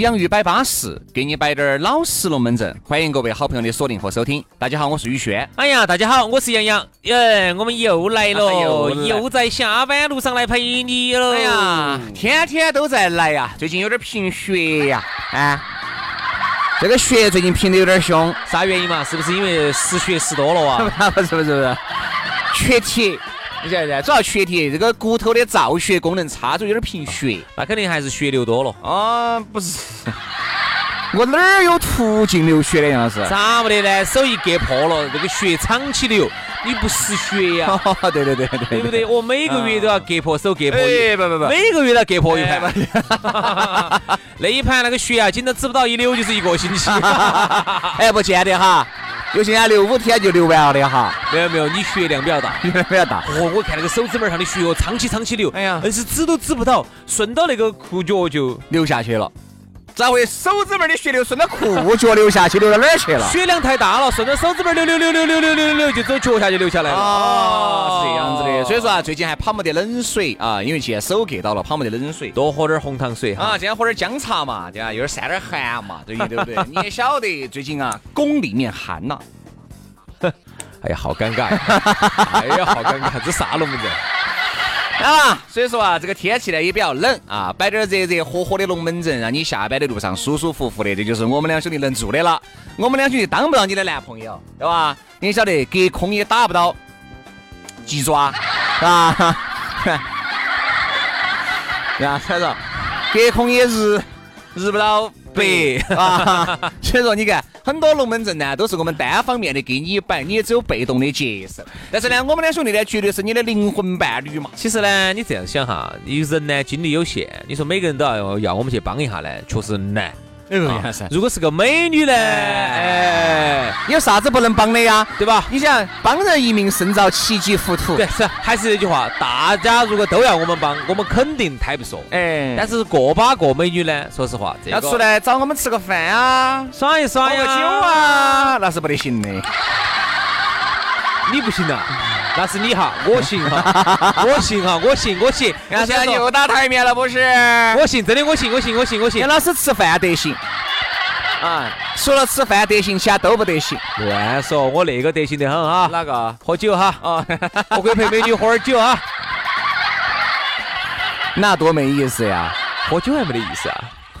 洋芋摆巴适，给你摆点儿老实龙门阵。欢迎各位好朋友的锁定和收听。大家好，我是宇轩。哎呀，大家好，我是杨洋。耶，我们又来了，又来又在下班路上来陪你了。哎呀，天天都在来呀，最近有点贫血呀，啊，这个血最近贫的有点凶，啥原因嘛？是不是因为失血失多了啊？不是不是不是，缺铁。你晓得噻？主要缺铁，这个骨头的造血功能差，就有点贫血。那肯定还是血流多了。啊，不是，我哪儿有途径流血的杨老师？咋不得呢？手一割破了，这个血长期流，你不失血呀？对对对对，对不对？我每个月都要割破手，割破一，不不不，每个月都要割破一盘。那一盘那个血啊，紧都止不到一流，就是一个星期。哎，不见得哈。有些人流五天就流完了的哈，没有没有，你血量比较大，血量比较大。哦，我看那个手指门上的血哦，苍起苍起流，哎呀，硬是指都指不到，顺到那个裤脚就流下去了。咋会手指门的血流顺着裤脚流下去，流到哪儿去了？血量太大了，顺着手指门流流流流流流流流，就走脚下就流下来了。哦，是这样子的。所以说啊，最近还跑没得冷水啊，因为现在手割到了，跑没得冷水，多喝点红糖水啊，今天喝点姜茶嘛，对吧？有点散点寒嘛，对不对？对不对？你也晓得最近啊，宫里面寒呐。哎呀，好尴尬！哎呀，好尴尬！这啥龙门阵啊？所以说啊，这个天气呢也比较冷啊，摆点热热火火的龙门阵，让你下班的路上舒舒服服的，这就是我们两兄弟能做的了。我们两兄弟当不到你的男朋友，对吧？你晓得，隔空也打不到鸡爪，啊？呀，所以说，隔空也日日不到。白 啊，所以说你看，很多龙门阵呢，都是我们单方面的给你摆，你也只有被动的接受。但是呢，我们两兄弟呢，绝对是你的灵魂伴侣嘛。其实呢，你这样想哈，你人呢精力有限，你说每个人都要要我们去帮一下呢，确实难。如果是个美女呢？哎，有啥子不能帮的呀？对吧？你想帮人一命胜造七级浮屠。对，是还是那句话，大家如果都要我们帮，我们肯定抬不说。哎，但是个把个美女呢？说实话，要出来找我们吃个饭啊，耍一耍呀，喝酒啊，那是不得行的。你不行啊？那是你 哈，我行哈，我行哈，我行，我行。现在又打台面了不是？我行，真的我行，我行，我行，我行。杨老师吃饭得行啊，除了吃饭得行，其他都不得行。乱说，我那个得行得很哈。哪个？喝酒哈啊，我可以陪美女喝点酒啊。那多没意思呀，喝酒还没得意思啊。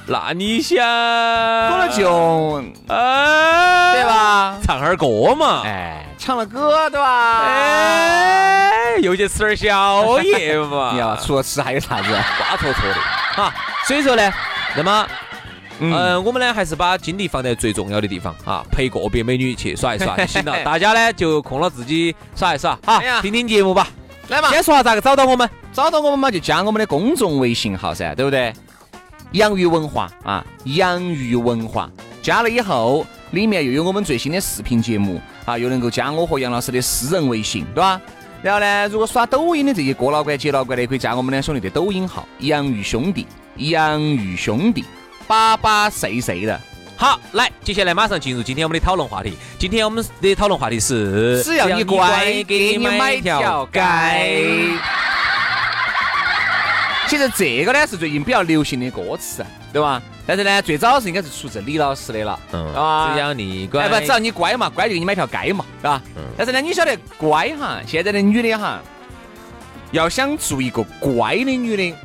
那你想喝了酒，哎，对吧？唱儿歌嘛，哎，唱了歌对吧？哎，又去吃点宵夜嘛。呀，除了吃还有啥子？瓜坨坨的。哈，所以说呢，那么，嗯，我们呢还是把精力放在最重要的地方啊，陪个别美女去耍一耍就行了。大家呢就空了自己耍一耍，好，听听节目吧。来嘛，先说下咋个找到我们？找到我们嘛，就加我们的公众微信号噻，对不对？洋芋文化啊，洋芋文化加了以后，里面又有我们最新的视频节目啊，又能够加我和杨老师的私人微信，对吧？然后呢，如果刷抖音的这些哥老倌、姐老倌的，可以加我们两兄弟的抖音号“洋芋兄弟”，洋芋兄弟，巴巴碎碎的。好，来，接下来马上进入今天我们的讨论话题。今天我们的讨论话题是：只要你乖，给你买条街。其实这个呢是最近比较流行的歌词，对吧？但是呢，最早是应该是出自李老师的了，嗯，只要你乖，不，只要你乖嘛，乖就给你买条街嘛，对吧？嗯。但是呢，你晓得乖哈，现在的女的哈，要想做一个乖的女的，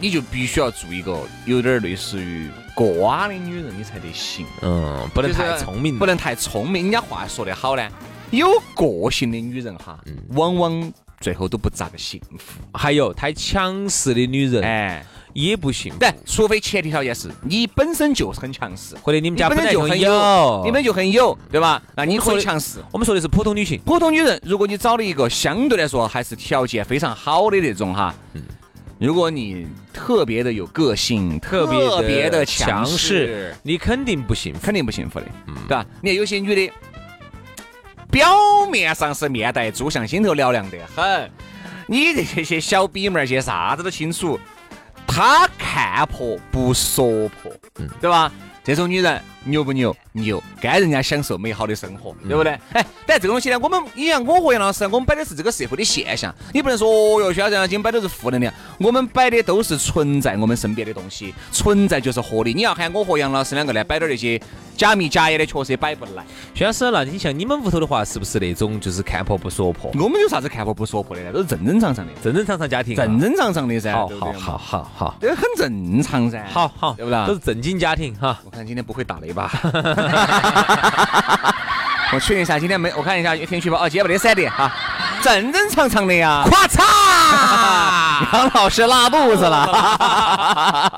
你就必须要做一个有点类似于瓜的女人，你才得行。嗯，不能太聪明，不能太聪明。人家话说得好呢，有个性的女人哈，往往最后都不咋个幸福。还有太强势的女人，哎，也不幸福。但除非前提条件是你本身就很强势，或者你们家本身就很有有，你们就很有，对吧？那你可以强势。我们说的是普通女性，普通女人，如果你找了一个相对来说还是条件非常好的那种哈，如果你特别的有个性，特别特别的强势势，，你肯定不幸福。肯定不幸福的，对吧？你看有些女的，表面上是面带猪相，心头嘹亮得很，你这些小逼妹儿些啥子都清楚，他看破不说破，对吧？这种女人牛不牛？牛，该人家享受美好的生活，对不对？哎，但这个东西呢，我们你像我和杨老师，我们摆的是这个社会的现象，你不能说哦哟，肖战今天摆的是负能量，我们摆的都是存在我们身边的东西，存在就是合理。你要喊我和杨老师两个呢，摆点那些假迷假眼的，确实也摆不来。薛老师，那你像你们屋头的话，是不是那种就是看破不说破，我们有啥子看破不说破的呢？都是正正常常的，正正常常家庭啊？正正常常的噻。好好好，好好这很正常噻。好好，对不啦都是正经家庭哈。我看今天不会打雷吧？我确认一下，今天没，我看一下天气预报，啊，今天没得闪电哈，正正常常的呀。咔嚓！杨老师拉肚子了。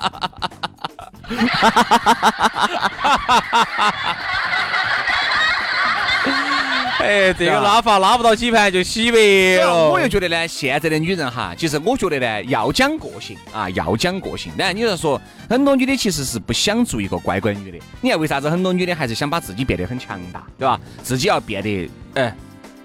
哎，这个拉法拉不到几盘就洗白了。我又觉得呢，现在的女人哈，其实我觉得呢，要讲个性啊，要讲个性。当然，你要说很多女的其实是不想做一个乖乖女的。你看为啥子很多女的还是想把自己变得很强大，对吧？自己要变得，哎，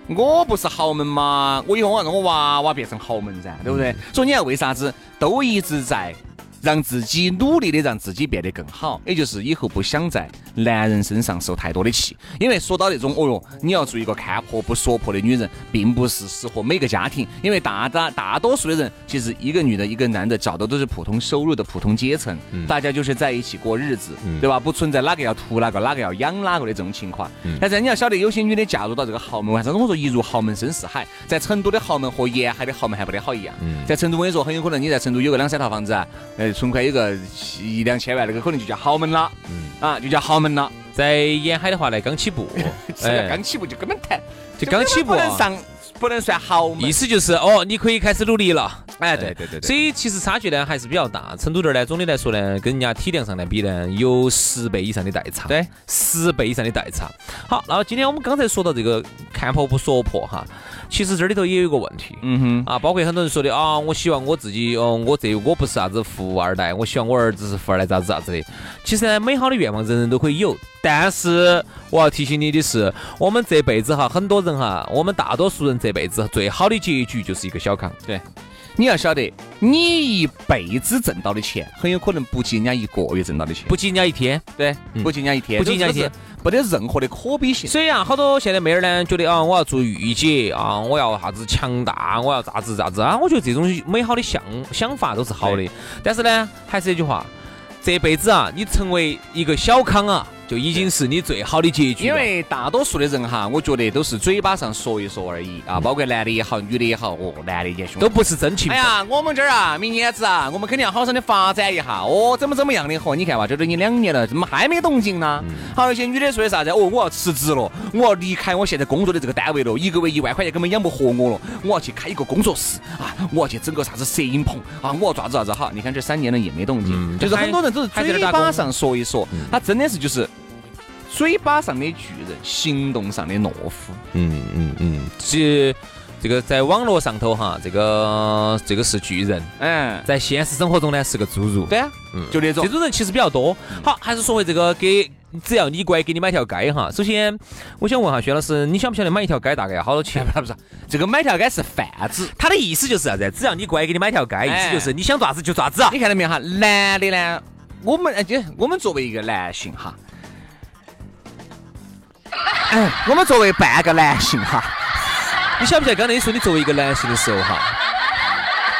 我不是豪门嘛？我以后我要让我娃娃变成豪门噻，对不对？所以你看为啥子都一直在让自己努力的让自己变得更好，也就是以后不想在男人身上受太多的气。因为说到那种，哦哟，你要做一个看破不说破的女人，并不是适合每个家庭。因为大大大多数的人，其实一个女的，一个男的，找的都是普通收入的普通阶层，大家就是在一起过日子，对吧？不存在哪个要图哪个，哪个要养哪个的这种情况。但是你要晓得，有些女的嫁入到这个豪门，为啥子我说一入豪门深似海？在成都的豪门和沿海的豪门还不得好一样。在成都，我跟你说，很有可能你在成都有个两三套房子啊，呃，存款有个一两千万，那个可能就叫豪门了，啊，就叫豪门了。在沿海的话呢，刚起步，这个刚起步就根本谈，就刚起步上，不能算豪门意。思就是哦，你可以开始努力了。哎，对对对对。所以其实差距呢还是比较大。成都这儿呢，总的来说呢，跟人家体量上来比呢，有十倍以上的代差。对，十倍以上的代差。好，那么今天我们刚才说到这个看破不说破哈，其实这里头也有一个问题。嗯哼，啊，包括很多人说的啊，我希望我自己，哦，我这我不是啥子富二代，我希望我儿子是富二代，咋子咋子的。其实呢，美好的愿望人人都可以有，但是我要提醒你的是，我们这辈子哈，很多人哈，我们大多数人这辈子最好的结局就是一个小康。对。你要晓得，你一辈子挣到的钱，很有可能不及人家一个月挣到的钱，不及人家一天，对，不及人家一天，不及人家一天，没得任何的可比性。所以啊，好多现在妹儿呢，觉得啊，我要做御姐啊，我要啥子强大，我要咋子咋子啊，我觉得这种美好的想想法都是好的。但是呢，还是那句话，这辈子啊，你成为一个小康啊。就已经是你最好的结局。因为大多数的人哈，我觉得都是嘴巴上说一说而已啊，包括男的也好，女的也好，哦，男的也凶，都不是真情。哎呀，我们这儿啊，明年子啊，我们肯定要好生的发展一下哦，怎么怎么样的嚯？你看嘛，这都已经两年了，怎么还没动静呢？好，有些女的说的啥子？哦，我要辞职了，我要离开我现在工作的这个单位了，一个月一万块钱根本养不活我了，我要去开一个工作室啊，我要去整个啥子摄影棚啊，我要咋子咋子哈？你看这三年了也没动静，就是很多人都是嘴巴上说一说，他真的是就是。嘴巴上的巨人，行动上的懦夫。嗯嗯嗯，这这个在网络上头哈，这个这个是巨人，嗯，在现实生活中呢是个侏儒。对啊，嗯，就那种这种人其实比较多。好，还是说回这个给，只要你乖，给你买条街哈。首先，我想问下薛老师，你晓不晓得买一条街大概要好多钱？不是，这个买条街是贩子，他的意思就是啥子？只要你乖，给你买条街，意思就是你想咋子就咋子。你看到没有哈？男的呢，我们就我们作为一个男性哈。哎，我们作为半个男性哈，你晓不晓得刚才你说你作为一个男性的时候哈，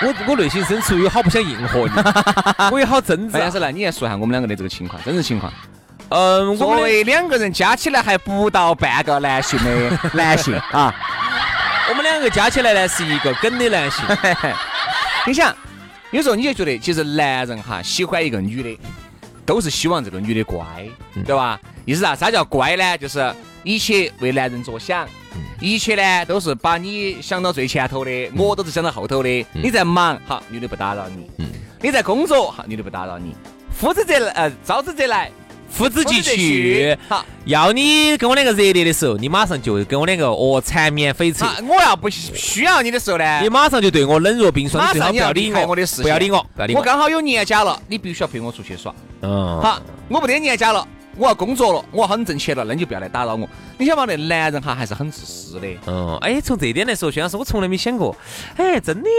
我我内心深处有好不想应和你，我也好挣扎。但是来，你来说一下我们两个的这个情况，真实情况。嗯，作为两个人加起来还不到半个男性的 男性啊，我们两个加起来呢是一个梗的男性。你想，有时候你就觉得，其实男人哈喜欢一个女的。都是希望这个女的乖，对吧？意思啥？啥叫乖呢？就是一切为男人着想，一切呢都是把你想到最前头的，我都是想到后头的。你在忙，好，女的不打扰你；你在工作，好，女的不打扰你。夫之则来，呃，招之则来。夫子即去，好，要你跟我两个热烈的时候，你马上就跟我两个哦缠绵悱恻。我要不需要你的时候呢，你马上就对我冷若冰霜，马上不要理我，我的事，不要理我，我刚好有年假了，你必须要陪我出去耍。嗯，好，我不得年假了。我要工作了，我要很挣钱了，那你就不要来打扰我。你想嘛，那男人哈还是很自私的。嗯，哎，从这点来说，薛老师，我从来没想过，哎，真的，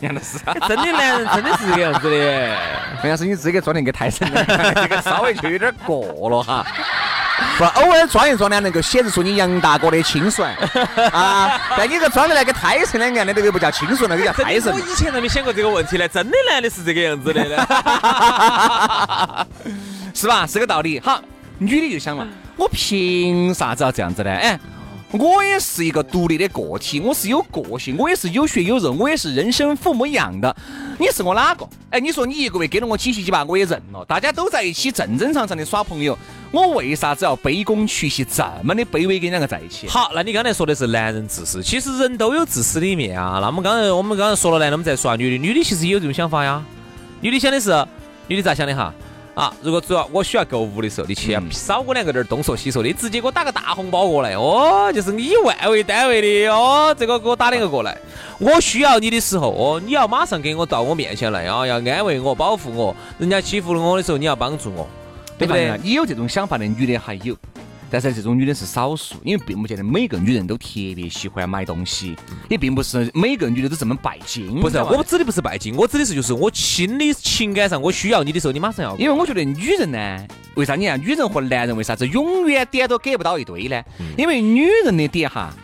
杨老师，真的男人真的是这个样子的。杨老师，你这个装那个太神了，这个稍微就有点过了哈。不，偶尔装一装呢，能够显示出你杨大哥的清纯 啊。但你这装的那个胎神两样的，这个不叫清纯，那个叫胎神。我以前都没想过这个问题呢，真的男的是这个样子的呢。是吧？是个道理。好，女的就想了，我凭啥子要这样子呢？哎，我也是一个独立的个体，我是有个性，我也是有血有肉，我也是人生父母养的。你是我哪个？哎，你说你一个月给了我几十几万，我也认了。大家都在一起正正常常的耍朋友，我为啥子要卑躬屈膝这么的卑微跟两个在一起？好，那你刚才说的是男人自私，其实人都有自私的一面啊。那么刚才我们刚才说了男的，我们再说女的，女的其实也有这种想法呀。女的想的是，女的咋想的哈？啊，如果主要我需要购物的时候，你千万少我两个点儿东说西说的，直接给我打个大红包过来哦，就是以万为单位的哦，这个给我打两个过来。我需要你的时候哦，你要马上给我到我面前来啊，要安慰我、保护我。人家欺负了我的时候，你要帮助我，对不对？你有这种想法的女的还有。但是这种女的是少数，因为并不见得每个女人都特别喜欢买东西，也并不是每个女的都这么拜金。不是，我指的不是拜金，我指的是就是我心里情感上我需要你的时候，你马上要。因为我觉得女人呢，为啥你看女人和男人为啥子永远点都给不到一堆呢？因为女人的点哈。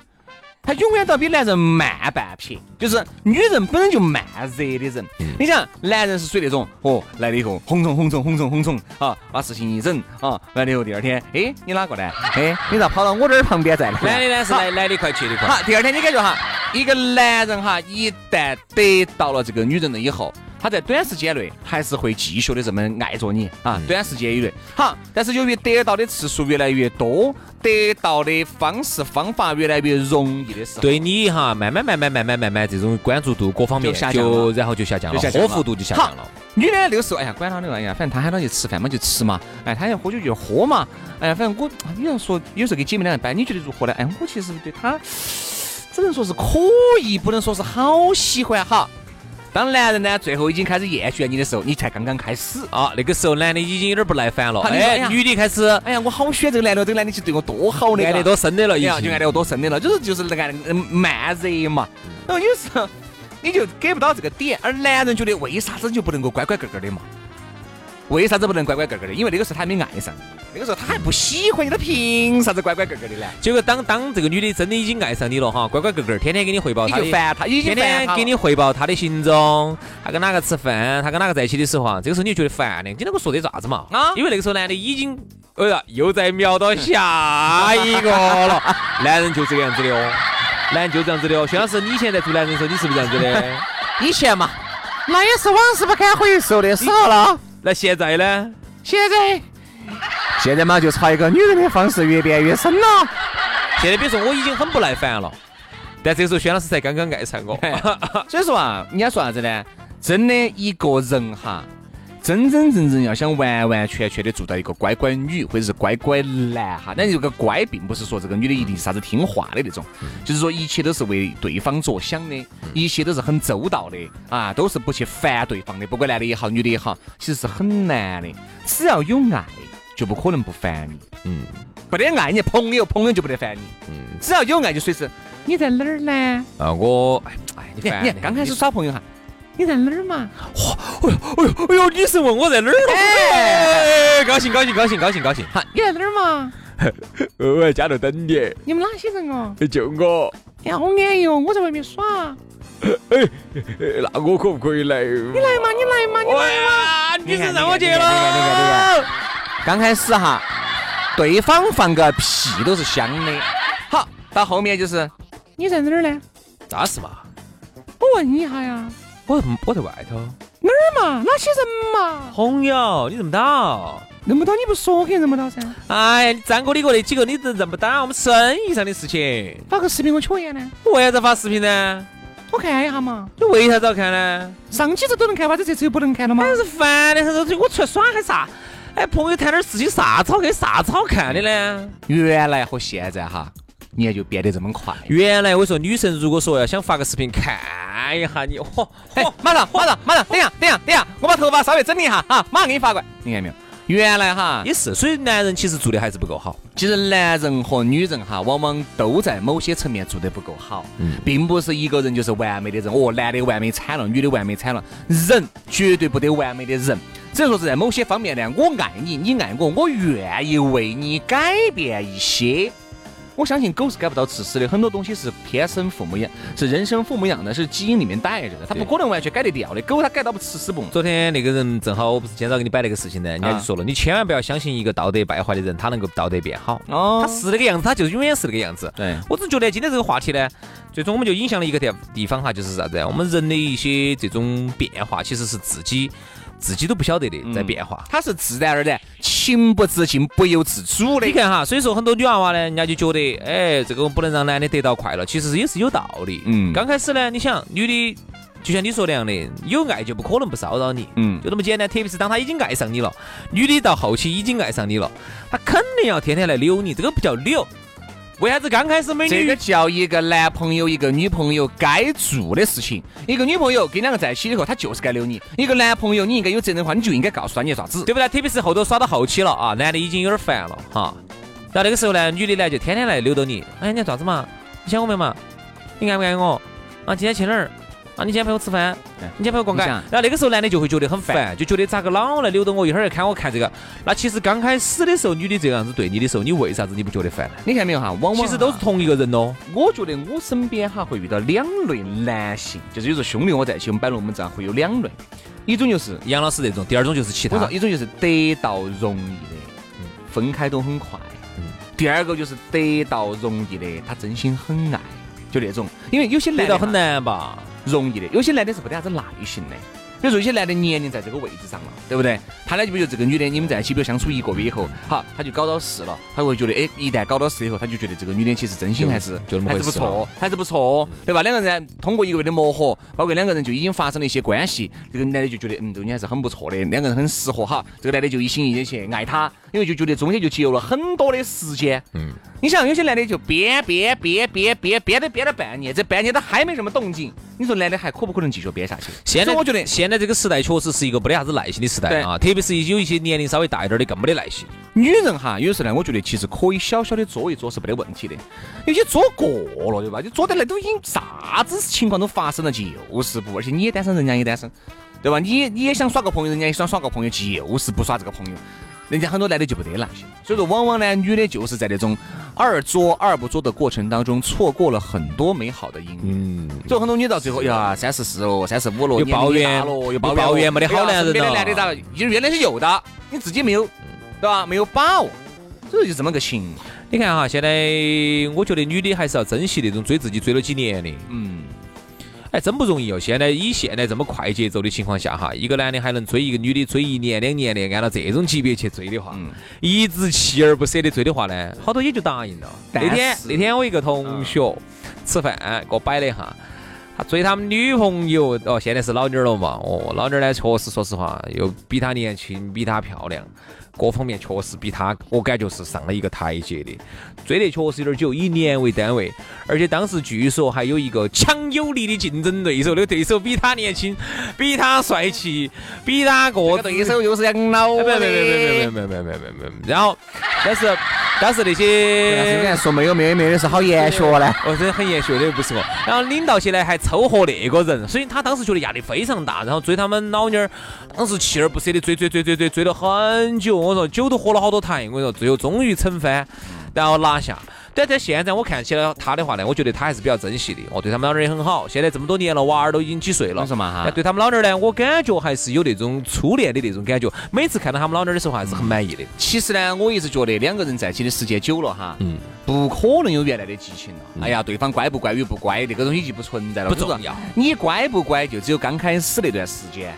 她永远都比男人慢半拍，就是女人本身就慢热的人。你想，男人是属于那种哦，来了以后哄冲哄冲哄冲哄冲，啊，把事情一整啊，完了以后第二天，哎，你哪个呢？哎，你咋跑到我这儿旁边在？男的呢是来来的快去的快。好，第二天你感觉哈，一个男人哈，一旦得到了这个女人了以后。他在短时间内还是会继续的这么爱着你啊，短时间以内好，但是由于得到的次数越来越多，得到的方式方法越来越容易的时候，对你哈，慢慢慢慢慢慢慢慢这种关注度各方面就然后就下降了，呵护度就下降了。女的那个时候，哎呀，管他的，哎呀，反正他喊他去吃饭嘛就吃嘛，哎，他要喝酒就喝嘛，哎呀，反正我你要说有时候给姐妹两个掰，你觉得如何呢？哎，我其实对他只能说是可以，不能说是好喜欢哈。当男人呢，最后已经开始厌倦你的时候，你才刚刚开始啊。那个时候，男的已经有点不耐烦了。哎，女的开始，哎呀，我好喜欢这个男的，这个男的其实对我多好的，爱得多深的了，已经就爱得我多深的了，就是就是那个慢热嘛。然后有时候你就给不到这个点，而男人觉得为啥子就不能够乖乖个个的嘛？为啥子不能乖乖个个的？因为那个时候他还没爱上，那个时候他还不喜欢你，他凭啥子乖乖个个的呢？结果当当这个女的真的已经爱上你了哈，乖乖个个，天天给你汇报，你就烦他，天天给你汇报他的行踪，他跟哪个吃饭，他跟哪个在一起的时候啊，这个时候你就觉得烦的，你那个说的啥子嘛？啊，因为那个时候男的已经，哎呀，又在瞄到下一个了，男人就这个样子的哦，男人就这样子的哦。薛老师，你以前在做男人的时候，你是不是这样子的？以前嘛，那也是往事不堪回首的时候了。那现在呢？现在，现在嘛，就朝一个女人的方式越变越深了。现在比如说，我已经很不耐烦了，但这个时候，轩老师才刚刚爱上我。所以说啊，人家说啥子呢？真的一个人哈。真真正正要想完完全全的做到一个乖乖女或者是乖乖男哈，但这个乖并不是说这个女的一定是啥子听话的那种，就是说一切都是为对方着想的，一切都是很周到的啊，都是不去烦对方的，不管男的也好，女的也好，其实是很难的。只要有爱，就不可能不烦你。嗯，不得爱你朋友，朋友就不得烦你。嗯，只要有爱，就随时你在哪儿呢？啊，我哎哎，你看，你看，刚开始耍朋友哈。你在哪儿嘛？哇！哎呦哎呦哎呦！女神问我在哪儿哎，高兴高兴高兴高兴高兴！哈，你在哪儿嘛？我在家头等你。你们哪些人哦？就我。哎呀，好安逸哦！我在外面耍。哎，那我可不可以来？你来嘛！你来嘛！你来嘛！女神让我接了。刚开始哈，对方放个屁都是香的。好，到后面就是你在哪儿呢？扎实嘛？我问一下呀。我我在外头哪儿嘛？哪些人嘛？朋友，你认不到？认不到你不说，肯定认不到噻。哎呀，你张哥李哥那几个你都认不到，我们生意上的事情。发个视频我瞅一眼呢？为啥子发视频呢？我看一下嘛。你为啥子要看呢？上几次都能看，为啥子这次又不能看了吗？真是烦的很，我出来耍还啥？哎，朋友谈点事情，啥子好看，啥子好看的呢？原来和现在哈，你看就变得这么快。原来我说女生如果说要想发个视频看一下你，嚯嚯，马上马上马上，等下等下等下，我把头发稍微整理一下哈，马上给你发过来。你看没有？原来哈也是，所以男人其实做的还是不够好。其实男人和女人哈，往往都在某些层面做得不够好，嗯并不是一个人就是完美的人。哦，男的完美惨了，女的完美惨了，人绝对不得完美的人。只能说是在某些方面呢，我爱你，你爱我，我愿意为你改变一些。我相信狗是改不到吃屎的，很多东西是天生父母养，是人生父母养的，是基因里面带着的，它不可能完全改得掉的。狗它改到不吃屎不？昨天那个人正好，我不是今早给你摆那个事情呢，人家就说了，你千万不要相信一个道德败坏的人，他能够道德变好。哦，他是那个样子，他就永远是那个样子。对，我只觉得今天这个话题呢，最终我们就影响了一个地地方哈，就是啥子？我们人的一些这种变化，其实是自己。自己都不晓得的，在变化，它是自然而然、情不自禁、不由自主的。你看哈，所以说很多女娃娃呢，人家就觉得，哎，这个不能让男的得到快乐，其实也是有道理。嗯，刚开始呢，你想，女的就像你说那样的，有爱就不可能不骚扰你。嗯，就这么简单。特别是当他已经爱上你了，女的到后期已经爱上你了，他肯定要天天来扭你，这个不叫撩。为啥子刚开始美女？这个叫一个男朋友、一个女朋友该做的事情。一个女朋友跟两个在一起以后，她就是该留你；一个男朋友，你应该有责任的话，你就应该告诉他你要啥子，对不对？特别是后头耍到后期了啊，男的已经有点烦了哈。然后那个时候呢，女的呢就天天来溜到你，哎，你要啥子嘛？你想我没嘛？你爱不爱我？啊，今天去哪儿？啊，你今天陪我吃饭，你今天陪我逛街，然后那个时候男的就会觉得很烦，就觉得咋个老来扭到我，一会儿要看我看这个。那其实刚开始的时候，女的这样子对你的时候，你为啥子你不觉得烦？你看没有哈？往往其实都是同一个人哦。我觉得我身边哈会遇到两类男性，就是有时候兄弟我在一起，我们摆龙门阵会有两类，一种就是杨老师这种，第二种就是其他，一种就是得到容易的，分开都很快。第二个就是得到容易的，他真心很爱，就那种，因为有些得到很难吧。容易的，有些男的是不得啥子耐心的。比如说，有些男的年龄在这个位置上了，对不对？他呢就比如这个女的，你们在一起，比如相处一个月以后，好，他就搞到事了，他会觉得，哎，一旦搞到事以后，他就觉得这个女的其实真心还是还是不错，还是不错，对吧？两个人通过一个月的磨合，包括两个人就已经发生了一些关系，这个男的就觉得，嗯，这个女还是很不错的，两个人很适合哈。这个男的就一心一意去爱她，因为就觉得中间就节约了很多的时间。嗯，你想有些男的就编编编编编编的编了半年，这半年他还没什么动静，你说男的还可不可能继续编下去？现在我觉得现在这个时代确实。是一个没得啥子耐心的时代啊，特别是有一些年龄稍微大一点的更没得耐心。女人哈，有时候呢，我觉得其实可以小小的做一做是没得问题的。有些做过了对吧？你做的那都已经啥子情况都发生了，就是不，而且你也单身，人家也单身，对吧？你你也想耍个朋友，人家也想耍个朋友，就是不耍这个朋友。人家很多男的就不得耐心，所以说往往呢，女的就是在那种二作二不作的过程当中，错过了很多美好的姻缘。嗯，所以很多女到最后呀，三十四了，三十五了，又抱怨了，又抱怨没得好男人了。男的咋个？就是原来是有的，你自己没有，对吧？没有把握，所以就这么个情。你看哈，现在我觉得女的还是要珍惜那种追自己追了几年的。嗯。哎，真不容易哦！现在以现在这么快节奏的情况下，哈，一个男的还能追一个女的追一年两年的，按照这种级别去追的话，一直锲而不舍的追的话呢，好多也就答应了。那天那天我一个同学吃饭给我摆了一下，他追他们女朋友哦，现在是老妞了嘛，哦，老妞呢确实说实话又比她年轻，比她漂亮。各方面确实比他，我感觉是上了一个台阶的，追得确实有点久，以年为单位，而且当时据说还有一个强有力的竞争对手，那个对手比他年轻，比他帅气，比他个对手又是养老，没有没有没有没有没有没有没有没有没，然后但是但是那些说没有妹妹的是好严学呢，哦，真的很严学的不是我，然后领导起来还凑合那个人，所以他当时觉得压力非常大，然后追他们老妞儿，当时锲而不舍的追追追追追追了很久。我说酒都喝了好多坛，我跟你说最后终于撑翻，然后拿下。但在现在我看起来他的话呢，我觉得他还是比较珍惜的。哦，对他们老儿也很好。现在这么多年了，娃儿都已经几岁了。什么哈？对他们老儿呢，我感觉还是有那种初恋的那种感觉。每次看到他们老儿的时候，还是很满意的。其实呢，我一直觉得两个人在一起的时间久了哈，嗯，不可能有原来的激情了。哎呀，对方乖不乖与不乖，那个东西就不存在了。不重要。你乖不乖，就只有刚开始那段时间。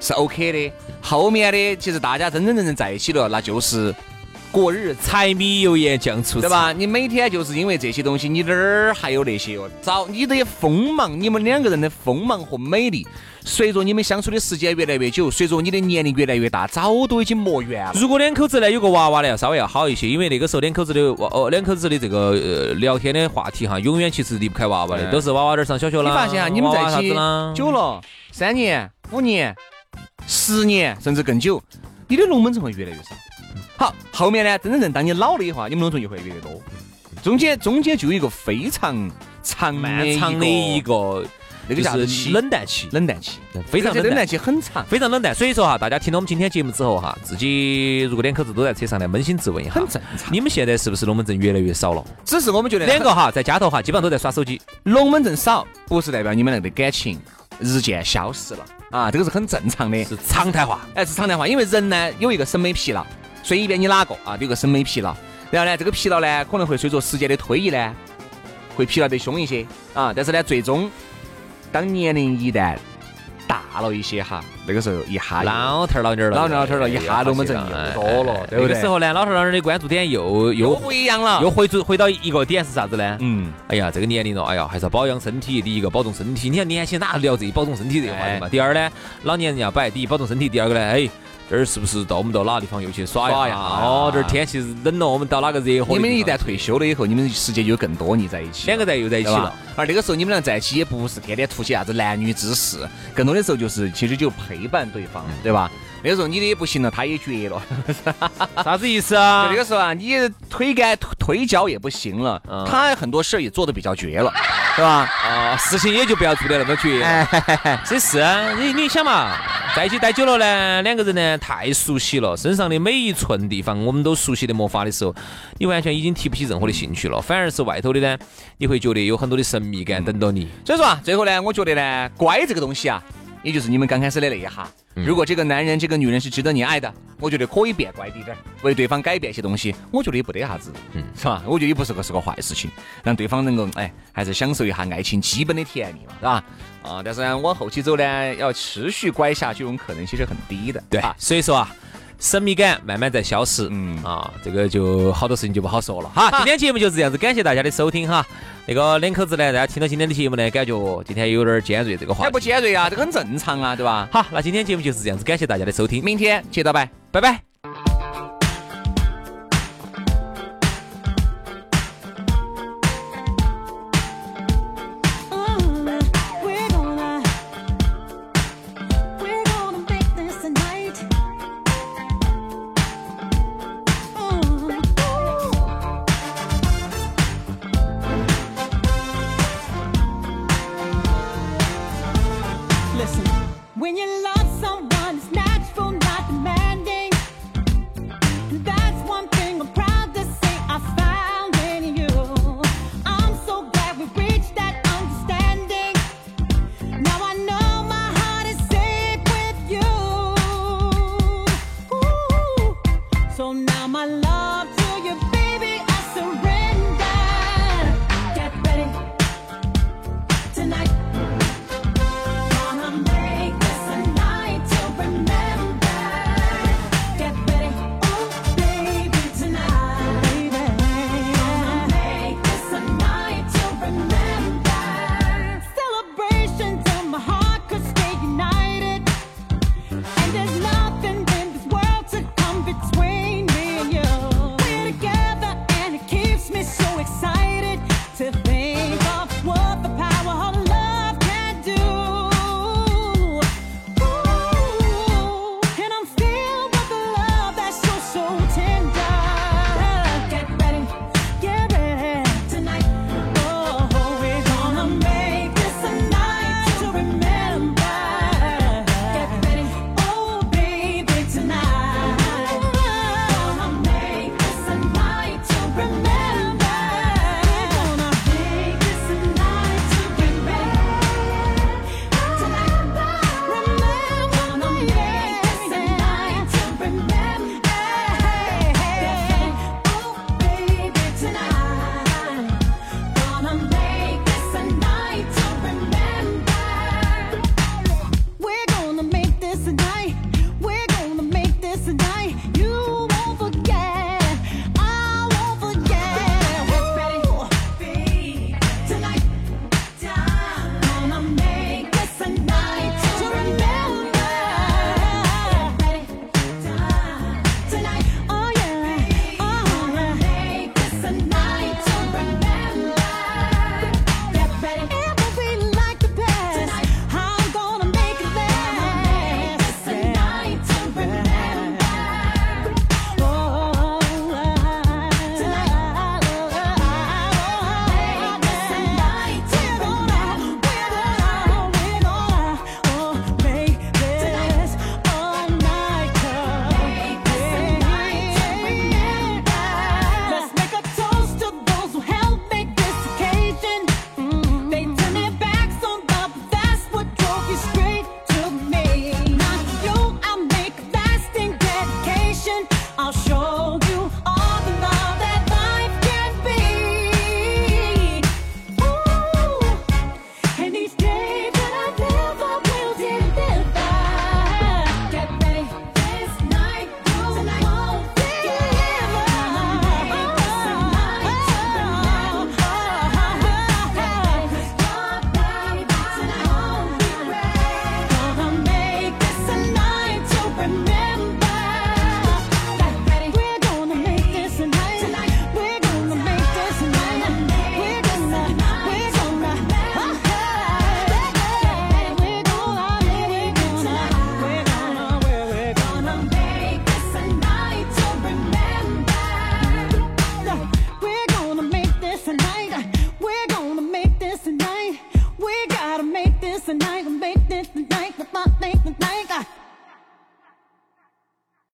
是 OK 的。后面的其实大家真真正正在一起了，那就是过日子。柴米油盐酱醋，对？吧？你每天就是因为这些东西，你哪儿还有那些哟？早你的锋芒，你们两个人的锋芒和美丽，随着你们相处的时间越来越久，随着你的年龄越来越大，早都已经磨圆了。如果两口子呢有个娃娃呢，要稍微要好一些，因为那个时候两口子的娃哦，两口子的这个呃聊天的话题哈，永远其实离不开娃娃的，都是娃娃儿上小学了。你发现啊，你们在一起久了，三年、五年、十年，甚至更久，你的龙门阵会越来越少。好，后面呢，真正正当你老了以后啊，你们龙门阵就会越来越多。中间中间就有一个非常长漫长的一个那个叫就是期冷淡期，冷淡期，非常冷淡期很长，非常冷淡。所以说哈，大家听了我们今天节目之后哈，自己如果两口子都在车上呢，扪心自问一下，很正常。你们现在是不是龙门阵越来越少了？只是我们觉得两个哈在家头哈，基本上都在耍手机。龙门阵少，不是代表你们那个感情日渐消失了啊，这个是很正常的，是常态化。哎，是常态化。因为人呢有一个审美疲劳，随便你哪个啊都有个审美疲劳，然后呢这个疲劳呢可能会随着时间的推移呢，会疲劳得凶一些啊，但是呢最终当年龄一旦大了一些哈，那个时候一哈老头儿老妞儿了，老头儿老妞儿了一哈龙门阵又多了对不对那个时候呢，老头儿老妞儿的关注点又又又不一样了，又回回到一个点是啥子呢？嗯。哎呀，这个年龄了，哎呀，还是要保养身体。第一个保重身体，你看年轻人哪聊这保重身体这个话题嘛？哎第二呢，老年人要摆，第一保重身体，第二个呢，哎，这儿是不是到我们到哪个地方又去耍一下？哦，这儿天气冷了，我们到哪个热火？你们一旦退休了以后，你们时间就更多腻在一起，两个在又在一起了，？而那个时候你们俩在一起也不是天天图些啥子男女之事，更多的时候就是其实就陪伴对方，嗯对吧？那个时候你的也不行了，他也绝了，啥子意思啊就那？个时候啊，你腿杆腿腿脚也不行了，嗯他很多事儿也做得比较绝了，对吧？啊，事情也就不要做得那么绝。这是啊，你你想嘛，在一起待久了呢，两个人呢太熟悉了，身上的每一寸地方我们都熟悉的没法的时候，你完全已经提不起任何的兴趣了，反而是外头的呢，你会觉得有很多的神秘感等到你。所以说啊，最后呢，我觉得呢，乖这个东西啊，也就是你们刚开始的那一下，如果这个男人、这个女人是值得你爱的，我觉得可以变乖滴点儿，为对方改变一些东西，我觉得也不得啥子，嗯，是吧？我觉得也不是个是个坏事情，让对方能够哎，还是享受一下爱情基本的甜蜜嘛，是吧？啊，但是呢，往后期走呢，要持续乖下去，这种可能性是很低的，对啊，所以说啊。神秘感慢慢在消失，嗯嗯啊，这个就好多事情就不好说了哈。今天节目就是这样子，感谢大家的收听哈。那个两口子呢，大家听到今天的节目呢，感觉哦今天有点尖锐这个话题不。尖锐啊，这个很正常啊，对吧？好，那今天节目就是这样子，感谢大家的收听，明天接着拜。拜拜。